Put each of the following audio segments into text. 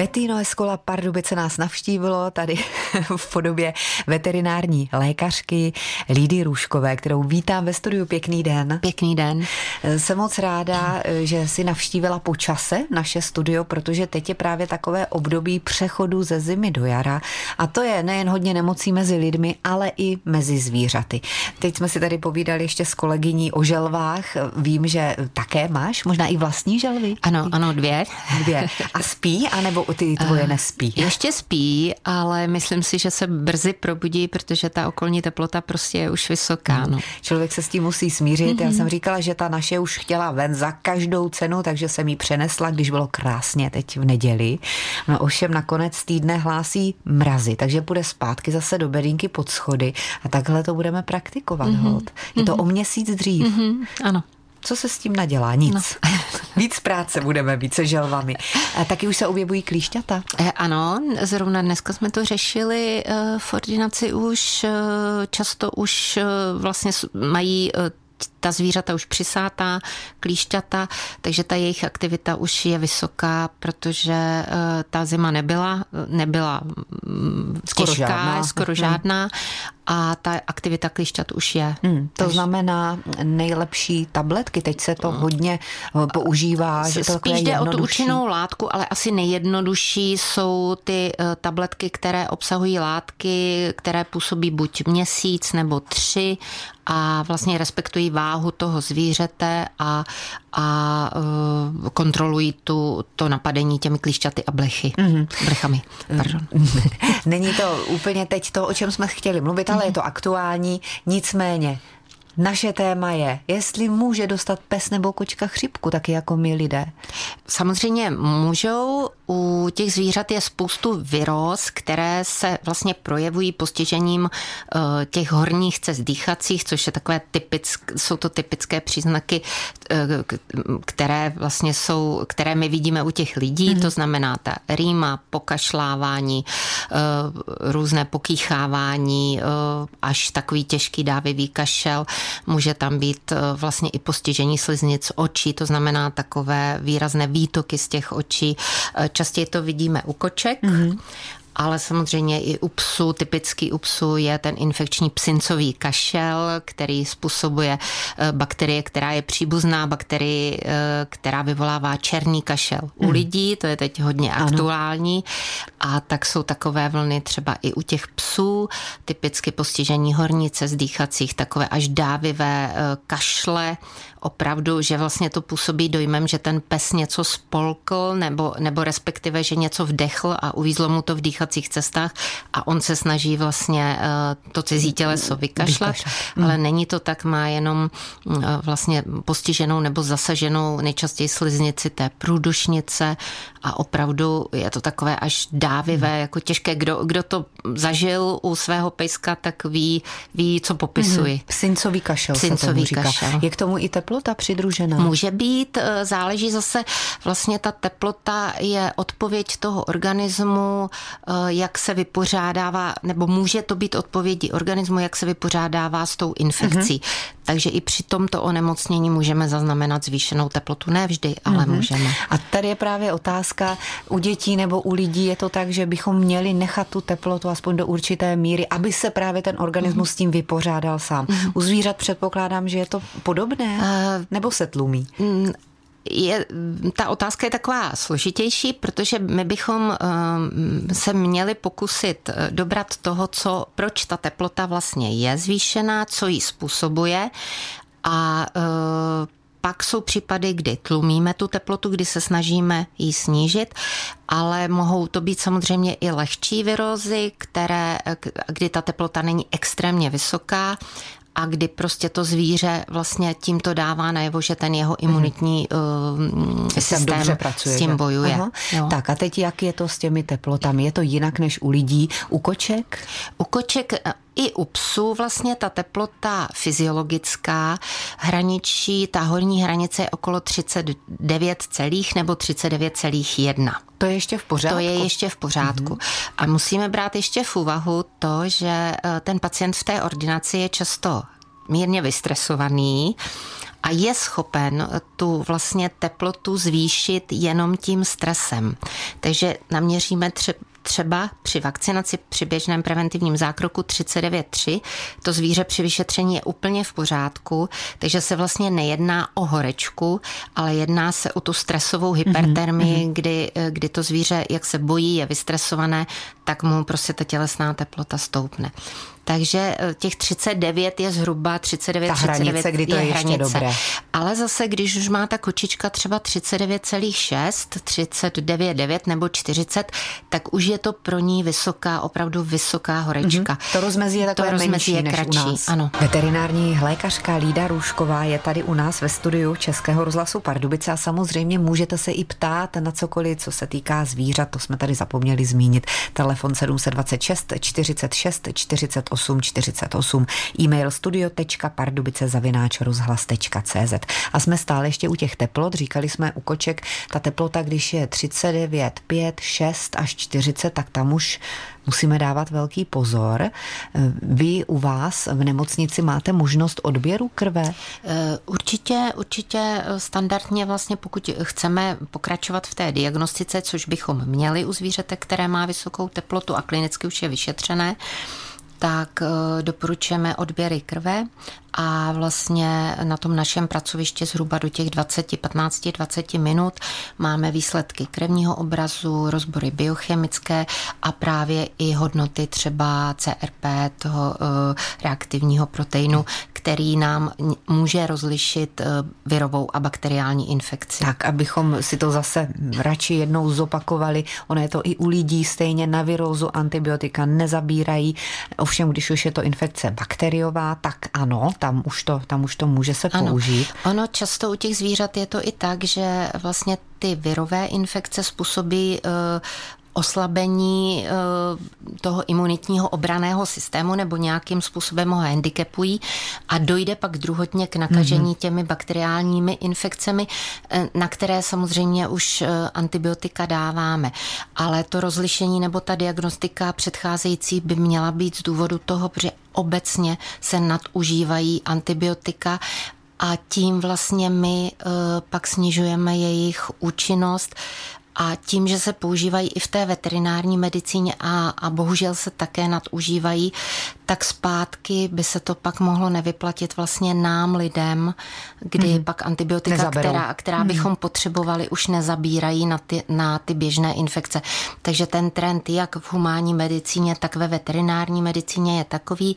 Vetino Escola Pardubice nás navštívilo tady v podobě veterinární lékařky Lídy Růžkové, kterou vítám ve studiu. Pěkný den. Pěkný den. Jsem moc ráda, že si navštívila po čase naše studio, protože teď je právě takové období přechodu ze zimy do jara a to je nejen hodně nemocí mezi lidmi, ale i mezi zvířaty. Teď jsme si tady povídali ještě s kolegyní o želvách. Vím, že také máš možná i vlastní želvy. Ano, ano, dvě. Dvě. A spí, anebo nebo ty tvoje nespí? Ještě spí, ale myslím si, že se brzy probudí, protože ta okolní teplota prostě je už vysoká. No. Člověk se s tím musí smířit. Mm-hmm. Já mhm. jsem říkala, že ta naše už chtěla ven za každou cenu, takže jsem ji přenesla, když bylo krásně teď v neděli. No ovšem nakonec týdne hlásí mrazy, takže bude zpátky zase do bedínky pod schody a takhle to budeme praktikovat. Mm-hmm. Hold. Je to o měsíc dřív. Mm-hmm. Ano. Co se s tím nadělá? Nic. No. Víc práce budeme, více želvami. A taky už se objevují klíšťata? Eh, ano, zrovna dneska jsme to řešili eh, v ordinaci už. Eh, často už vlastně mají ta zvířata už přisátá, klíšťata, takže ta jejich aktivita už je vysoká, protože eh, ta zima nebyla, nebyla mm, skoro těžká, žádná. skoro žádná a ta aktivita klíšťat už je. Hmm, to takže... znamená nejlepší tabletky, teď se to hodně eh, používá. Že to Spíš jde o tu účinnou látku, ale asi nejjednodušší jsou ty eh, tabletky, které obsahují látky, které působí buď měsíc nebo tři a vlastně respektují váhu toho zvířete a, a uh, kontrolují tu, to napadení těmi klíšťaty a blechy. Mm-hmm. Blechami, pardon. Není to úplně teď to, o čem jsme chtěli mluvit, ale mm-hmm. je to aktuální. Nicméně, naše téma je, jestli může dostat pes nebo kočka chřipku, taky jako my lidé. Samozřejmě můžou. U těch zvířat je spoustu viróz, které se vlastně projevují postižením eh, těch horních cest dýchacích, což je takové typické, jsou to typické příznaky, eh, které vlastně jsou, které my vidíme u těch lidí, mm-hmm. to znamená ta rýma, pokašlávání, eh, různé pokýchávání, až takový těžký dávivý kašel. Může tam být vlastně i postižení sliznic očí, to znamená takové výrazné výtoky z těch očí, Častěji to vidíme u koček mm-hmm ale samozřejmě i u psů, typický u psů je ten infekční psincový kašel, který způsobuje eh, bakterie, která je příbuzná bakterii, eh, která vyvolává černý kašel. U hmm. lidí to je teď hodně ano. aktuální a tak jsou takové vlny třeba i u těch psů, typicky postižení hornice z dýchacích, takové až dávivé eh, kašle, opravdu, že vlastně to působí dojmem, že ten pes něco spolkl nebo, nebo respektive, že něco vdechl a uvízlo mu to v dýchacích cestách a on se snaží vlastně eh, to cizí těleso vykašlat, ale hmm. není to tak, má jenom eh, vlastně postiženou nebo zasaženou nejčastěji sliznici té průdušnice a opravdu je to takové až dávivé, hmm. jako těžké. Kdo, kdo to zažil u svého pejska, tak ví, ví co popisuji. Hmm. Psincový kašel Psincový se tomu kašel. říká. Je k tomu i teplota přidružená? Může být, eh, záleží zase, vlastně ta teplota je odpověď toho organismu, Eh, jak se vypořádává, nebo může to být odpovědi organismu, jak se vypořádává s tou infekcí. Mm-hmm. Takže i při tomto onemocnění můžeme zaznamenat zvýšenou teplotu. Ne vždy, ale mm-hmm. můžeme. A tady je právě otázka, u dětí nebo u lidí je to tak, že bychom měli nechat tu teplotu aspoň do určité míry, aby se právě ten organismus mm-hmm. s tím vypořádal sám. Mm-hmm. U zvířat předpokládám, že je to podobné, uh, nebo se tlumí? Je, ta otázka je taková složitější, protože my bychom eh, se měli pokusit eh, dobrat toho, co, proč ta teplota vlastně je zvýšená, co ji způsobuje a eh, pak jsou případy, kdy tlumíme tu teplotu, kdy se snažíme ji snížit, ale mohou to být samozřejmě i lehčí virózy, které, kdy ta teplota není extrémně vysoká a kdy prostě to zvíře vlastně tímto dává najevo, že ten jeho imunitní mm-hmm. uh, systém dobře pracuje, s tím bojuje. Aha. Tak a teď jak je to s těmi teplotami? Je to jinak než u lidí? U koček? U koček i u psů vlastně ta teplota fyziologická hraničí, ta horní hranice je okolo 39 celých nebo 39,1. To je ještě v pořádku? To je ještě v pořádku. Mm-hmm. A musíme brát ještě v úvahu to, že eh, ten pacient v té ordinaci je často mírně vystresovaný a je schopen tu vlastně teplotu zvýšit jenom tím stresem. Takže naměříme třeba třeba při vakcinaci při běžném preventivním zákroku 39.3 to zvíře při vyšetření je úplně v pořádku, takže se vlastně nejedná o horečku, ale jedná se o tu stresovou hypertermii, mm-hmm. kdy, kdy to zvíře, jak se bojí, je vystresované, tak mu prostě ta tělesná teplota stoupne. Takže eh, těch 39 je zhruba 39, ta hranice, 39 kdy to je, je ještě hranice. dobré. Ale zase, když už má ta kočička třeba 39,6, 39,9 nebo 40, tak už je to pro ní vysoká, opravdu vysoká horečka. Mm-hmm. To rozmezí je takové to rozmezí menší je než kratší, u nás. Ano. Veterinární lékařka Lída Růžková je tady u nás ve studiu Českého rozhlasu Pardubice a samozřejmě můžete se i ptát na cokoliv, co se týká zvířat, to jsme tady zapomněli zmínit. Telefon 726 46 48 48 e-mail studio.pardubice.cz A jsme stále ještě u těch teplot, říkali jsme u koček, ta teplota, když je 39, 5, 6 až 40, tak tam už musíme dávat velký pozor. Vy u vás v nemocnici máte možnost odběru krve? Eh, určitě, určitě standardně vlastně, pokud chceme pokračovat v té diagnostice, což bychom měli u zvířete, které má vysokou teplotu a klinicky už je vyšetřené, tak eh, doporučujeme odběry krve a vlastně na tom našem pracovišti zhruba do těch 20, 15, 20 minut máme výsledky krevního obrazu, rozbory biochemické a právě i hodnoty třeba CRP, toho eh, reaktivního proteinu, který nám může rozlišit eh, virovou a bakteriální infekci. Tak, abychom si to zase radši jednou zopakovali, ono je to i u lidí stejně na virózu antibiotika nezabírají, ovšem když už je to infekce bakteriová, tak ano, tam už to, tam už to může se ano. použít. Ono často u těch zvířat je to i tak, že vlastně ty virové infekce způsobí uh, oslabení eh, toho imunitního obraného systému nebo nějakým způsobem ho handicapují a dojde pak druhotně k nakažení mm-hmm. těmi bakteriálními infekcemi, eh, na které samozřejmě už antibiotika dáváme. Ale to rozlišení nebo ta diagnostika předcházející by měla být z důvodu toho, že obecně se nadužívají antibiotika a tím vlastně my pak snižujeme jejich účinnost a tím, že se používají i v té veterinární medicíně a, a bohužel se také nadužívají, tak zpátky by se to pak mohlo nevyplatit vlastně nám lidem, kdy hmm. pak antibiotika, Nezaberou. která, která hmm. bychom potřebovali, už nezabírají na ty, na ty běžné infekce. Takže ten trend jak v humánní medicíně, tak ve veterinární medicíně je takový,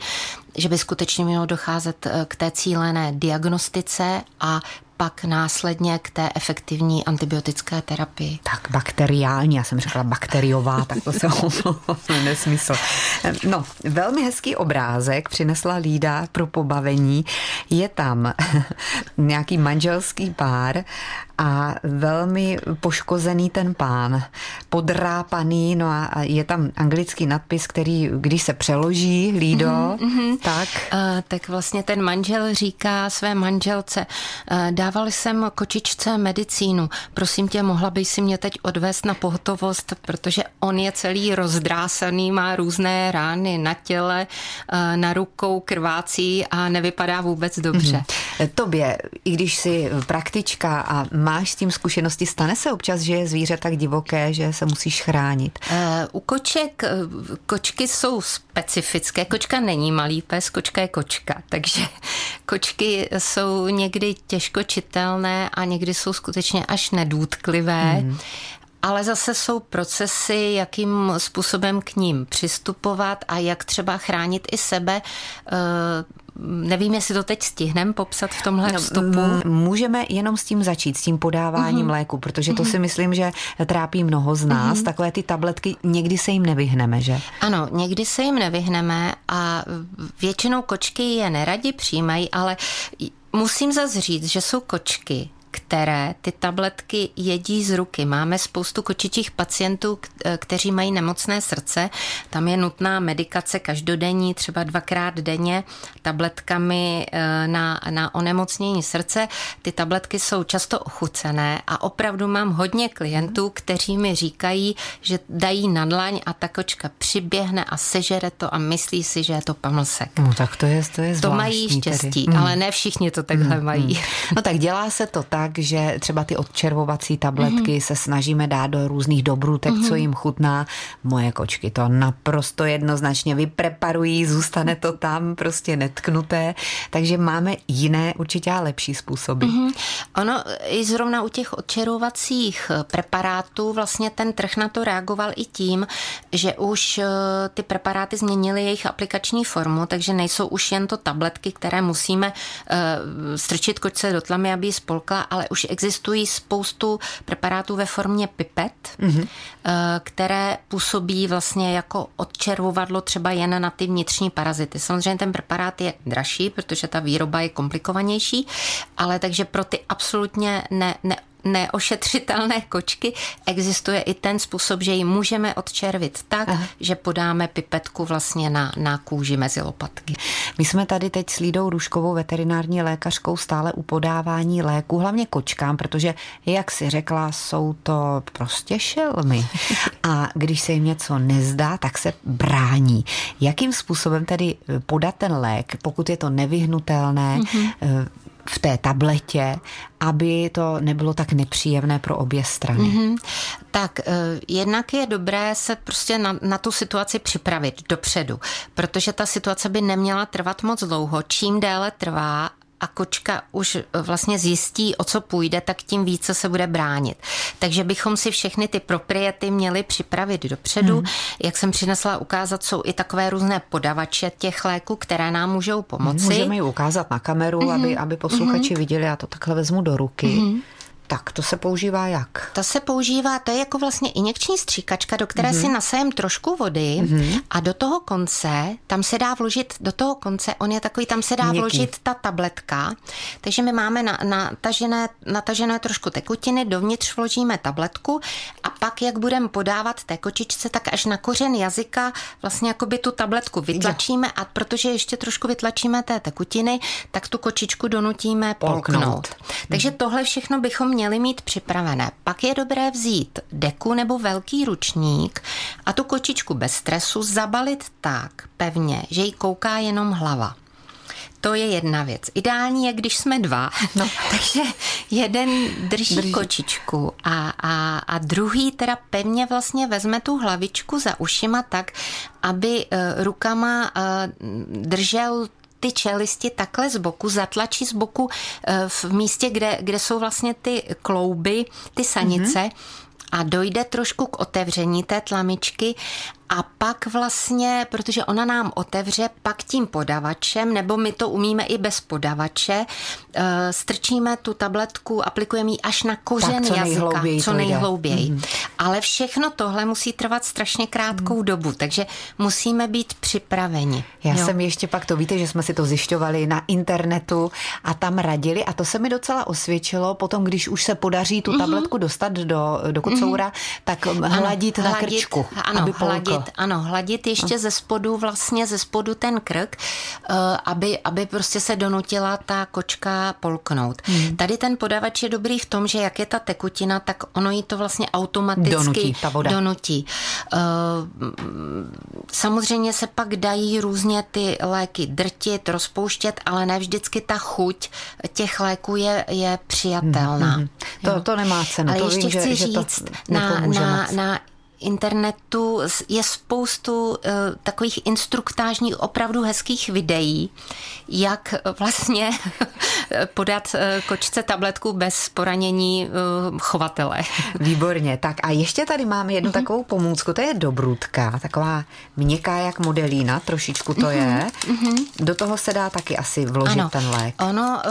že by skutečně mělo docházet eh, k té cílené diagnostice a pak následně k té efektivní antibiotické terapii. Tak bakteriální, já jsem řekla bakteriová, tak to se nesmysl. No, velmi hezký obrázek přinesla Lída pro pobavení. Je tam nějaký manželský pár a velmi poškozený ten pán, podrápaný, no a je tam anglický nadpis, který, když se přeloží, Lído, mm-hmm, tak... Uh, tak vlastně ten manžel říká své manželce, uh, dával jsem kočičce medicínu, prosím tě, mohla by si mě teď odvést na pohotovost, protože on je celý rozdrásaný, má různé rány na těle, uh, na rukou krvácí a nevypadá vůbec dobře. Mm-hmm. Tobě, i když jsi praktička a máš s tím zkušenosti? Stane se občas, že je zvíře tak divoké, že se musíš chránit? Uh, u koček, eh, kočky jsou specifické. Kočka není malý pes, kočka je kočka. Takže kočky jsou někdy těžko čitelné a někdy jsou skutečně až nedůtklivé. Hmm ale zase jsou procesy, jakým způsobem k ním přistupovat a jak třeba chránit i sebe. Nevím, jestli to teď stihnem popsat v tomhle no, vstupu. Můžeme jenom s tím začít, s tím podáváním uh-huh. léku, protože to uh-huh. si myslím, že trápí mnoho z nás. Uh-huh. Takové ty tabletky, někdy se jim nevyhneme, že? Ano, někdy se jim nevyhneme a většinou kočky je neradi přijímají, ale musím zase říct, že jsou kočky, které ty tabletky jedí z ruky. Máme spoustu kočičích pacientů, kteří mají nemocné srdce. Tam je nutná medikace každodenní, třeba dvakrát denně, tabletkami eh, na, na onemocnění srdce. Ty tabletky jsou často ochucené a opravdu mám hodně klientů, kteří mi říkají, že dají na dlaň a ta kočka přiběhne a sežere to a myslí si, že je to pamlsek. No tak to je, to je To mají štěstí, tedy. ale ne všichni to takhle mm, mají. No tak dělá se to tak, že třeba ty odčervovací tabletky mm. se snažíme dát do různých dobrutek, mm. co jim chutná. Moje kočky to naprosto jednoznačně vypreparují, zůstane to tam prostě netknuté, takže máme jiné určitě lepší způsoby. Mm. Ono i zrovna u těch odčervovacích preparátů vlastně ten trh na to reagoval i tím, že už eh, ty preparáty změnily jejich aplikační formu, takže nejsou už jen to tabletky, které musíme uh, strčit kočce do tlamy, aby ji spolkla, ale už existují spoustu preparátů ve formě pipet, mm-hmm. které působí vlastně jako odčervovadlo třeba jen na ty vnitřní parazity. Samozřejmě ten preparát je dražší, protože ta výroba je komplikovanější, ale takže pro ty absolutně ne, ne neošetřitelné kočky existuje i ten způsob, že ji můžeme odčervit tak, Aha. že podáme pipetku vlastně na, na kůži mezi lopatky. My jsme tady teď s Lídou Ruškovou, veterinární lékařkou, stále u podávání léku, hlavně kočkám, protože, jak si řekla, jsou to prostě šelmy. A když se jim něco nezdá, tak se brání. Jakým způsobem tedy podat ten lék, pokud je to nevyhnutelné, mm-hmm v té tabletě, aby to nebylo tak nepříjemné pro obě strany. Mm-hmm. Tak eh, jednak je dobré se prostě na, na tu situaci připravit dopředu, protože ta situace by neměla trvat moc dlouho. Čím déle trvá a kočka už vlastně zjistí, o co půjde, tak tím více se bude bránit. Takže bychom si všechny ty propriety měli připravit dopředu. Hmm. Jak jsem přinesla ukázat, jsou i takové různé podavače těch léků, které nám můžou pomoci. Můžeme ji ukázat na kameru, hmm. aby, aby posluchači hmm. viděli. Já to takhle vezmu do ruky. Hmm. Tak to se používá jak? To se používá, to je jako vlastně injekční stříkačka, do které mm-hmm. si nasajem trošku vody mm-hmm. a do toho konce, tam se dá vložit, do toho konce, on je takový, tam se dá Měkký. vložit ta tabletka, takže my máme na, natažené, natažené trošku tekutiny, dovnitř vložíme tabletku a pak, jak budeme podávat té kočičce, tak až na kořen jazyka vlastně jako by tu tabletku vytlačíme a protože ještě trošku vytlačíme té tekutiny, tak tu kočičku donutíme polknout. polknout. Takže mm-hmm. tohle všechno bychom měli mít připravené. Pak je dobré vzít deku nebo velký ručník a tu kočičku bez stresu zabalit tak pevně, že jí kouká jenom hlava. To je jedna věc. Ideální je, když jsme dva, no. takže jeden drží, drží. kočičku a, a, a druhý teda pevně vlastně vezme tu hlavičku za ušima tak, aby uh, rukama uh, držel ty čelisti takhle z boku, zatlačí z boku eh, v místě, kde, kde jsou vlastně ty klouby, ty sanice, mm-hmm a dojde trošku k otevření té tlamičky a pak vlastně, protože ona nám otevře, pak tím podavačem, nebo my to umíme i bez podavače, eh, strčíme tu tabletku, aplikujeme ji až na kořen tak, co jazyka, nejhlouběji co nejhlouběji. Mm. Ale všechno tohle musí trvat strašně krátkou mm. dobu, takže musíme být připraveni. Já jo. jsem ještě pak to, víte, že jsme si to zjišťovali na internetu a tam radili a to se mi docela osvědčilo. Potom, když už se podaří tu mhm. tabletku mm-hmm. dostat do, do kocoura, mm-hmm. tak hladit ano, na hladit, krčku, ano, aby hladit, ano, hladit ještě ze spodu, vlastně ze spodu ten krk, eh, aby, aby prostě se donutila ta kočka polknout. Hmm. Tady ten podavač je dobrý v tom, že jak je ta tekutina, tak ono jí to vlastně automaticky donutí. Ta voda. donutí. Eh, samozřejmě se pak dají různě ty léky drtit, rozpouštět, ale ne vždycky ta chuť těch léků je, je přijatelná. Hmm. To, to nemá cenu. Ale to ještě vím, chci že, říct, že to na, na, na internetu je spoustu uh, takových instruktážních, opravdu hezkých videí, jak vlastně podat uh, kočce tabletku bez poranění chovatele. Výborně. Tak a ještě tady máme jednu mm-hmm. takovou pomůcku, to je dobrůdka, taková měkká jak modelína, trošičku to mm-hmm. je. Mm-hmm. Do toho se dá taky asi vložit ano. ten lék. Ono,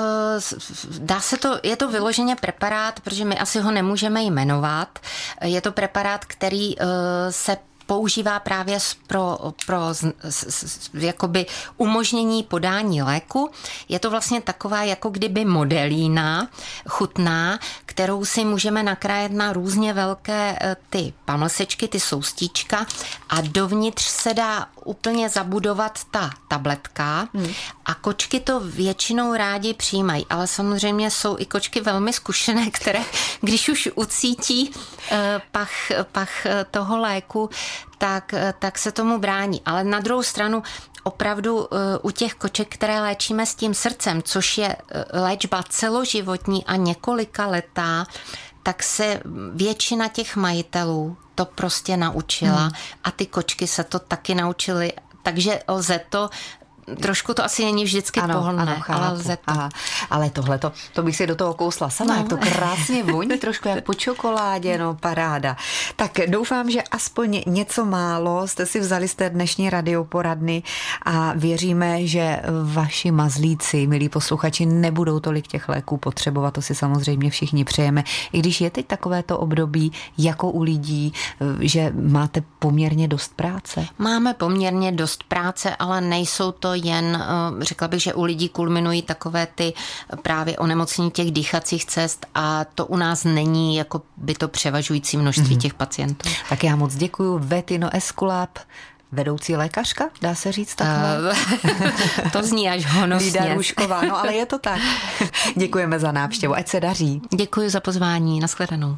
dá se to, je to vyloženě preparát, protože my asi ho nemůžeme jmenovat. Je to preparát, který Eh, se používá právě pro, pro jakoby umožnění podání léku. Je to vlastně taková jako kdyby modelína chutná, kterou si můžeme nakrájet na různě velké eh, ty pamlsečky, ty soustíčka a dovnitř se dá úplně zabudovat ta tabletka hmm. a kočky to většinou rádi přijímají, ale samozřejmě jsou i kočky velmi zkušené, které když už ucítí eh, pach, pach eh, toho léku, tak, tak se tomu brání. Ale na druhou stranu opravdu u těch koček, které léčíme s tím srdcem, což je léčba celoživotní a několika letá, tak se většina těch majitelů to prostě naučila hmm. a ty kočky se to taky naučily takže lze to trošku to asi není vždycky ano, pohodlné, ano, chápu. ale lze to. Aha. Ale tohle, to, to bych si do toho kousla sama, no. jak to krásně voní, trošku jak po čokoládě, no paráda. Tak doufám, že aspoň něco málo jste si vzali z té dnešní radioporadny a věříme, že vaši mazlíci, milí posluchači, nebudou tolik těch léků potřebovat, to si samozřejmě všichni přejeme. I když je teď takovéto období, jako u lidí, že máte poměrně dost práce. Máme poměrně dost práce, ale nejsou to jen, eh, řekla bych, že u lidí kulminují takové ty právě onemocnění těch dýchacích cest a to u nás není jako by to převažující množství mm-hmm. těch pacientů. Tak já moc děkuji. Vetino Eskulap, vedoucí lékařka, dá se říct takhle? Uh, to zní až honosně. Lída Růžková, no ale je to tak. Děkujeme za návštěvu, ať se daří. Děkuji za pozvání, nashledanou.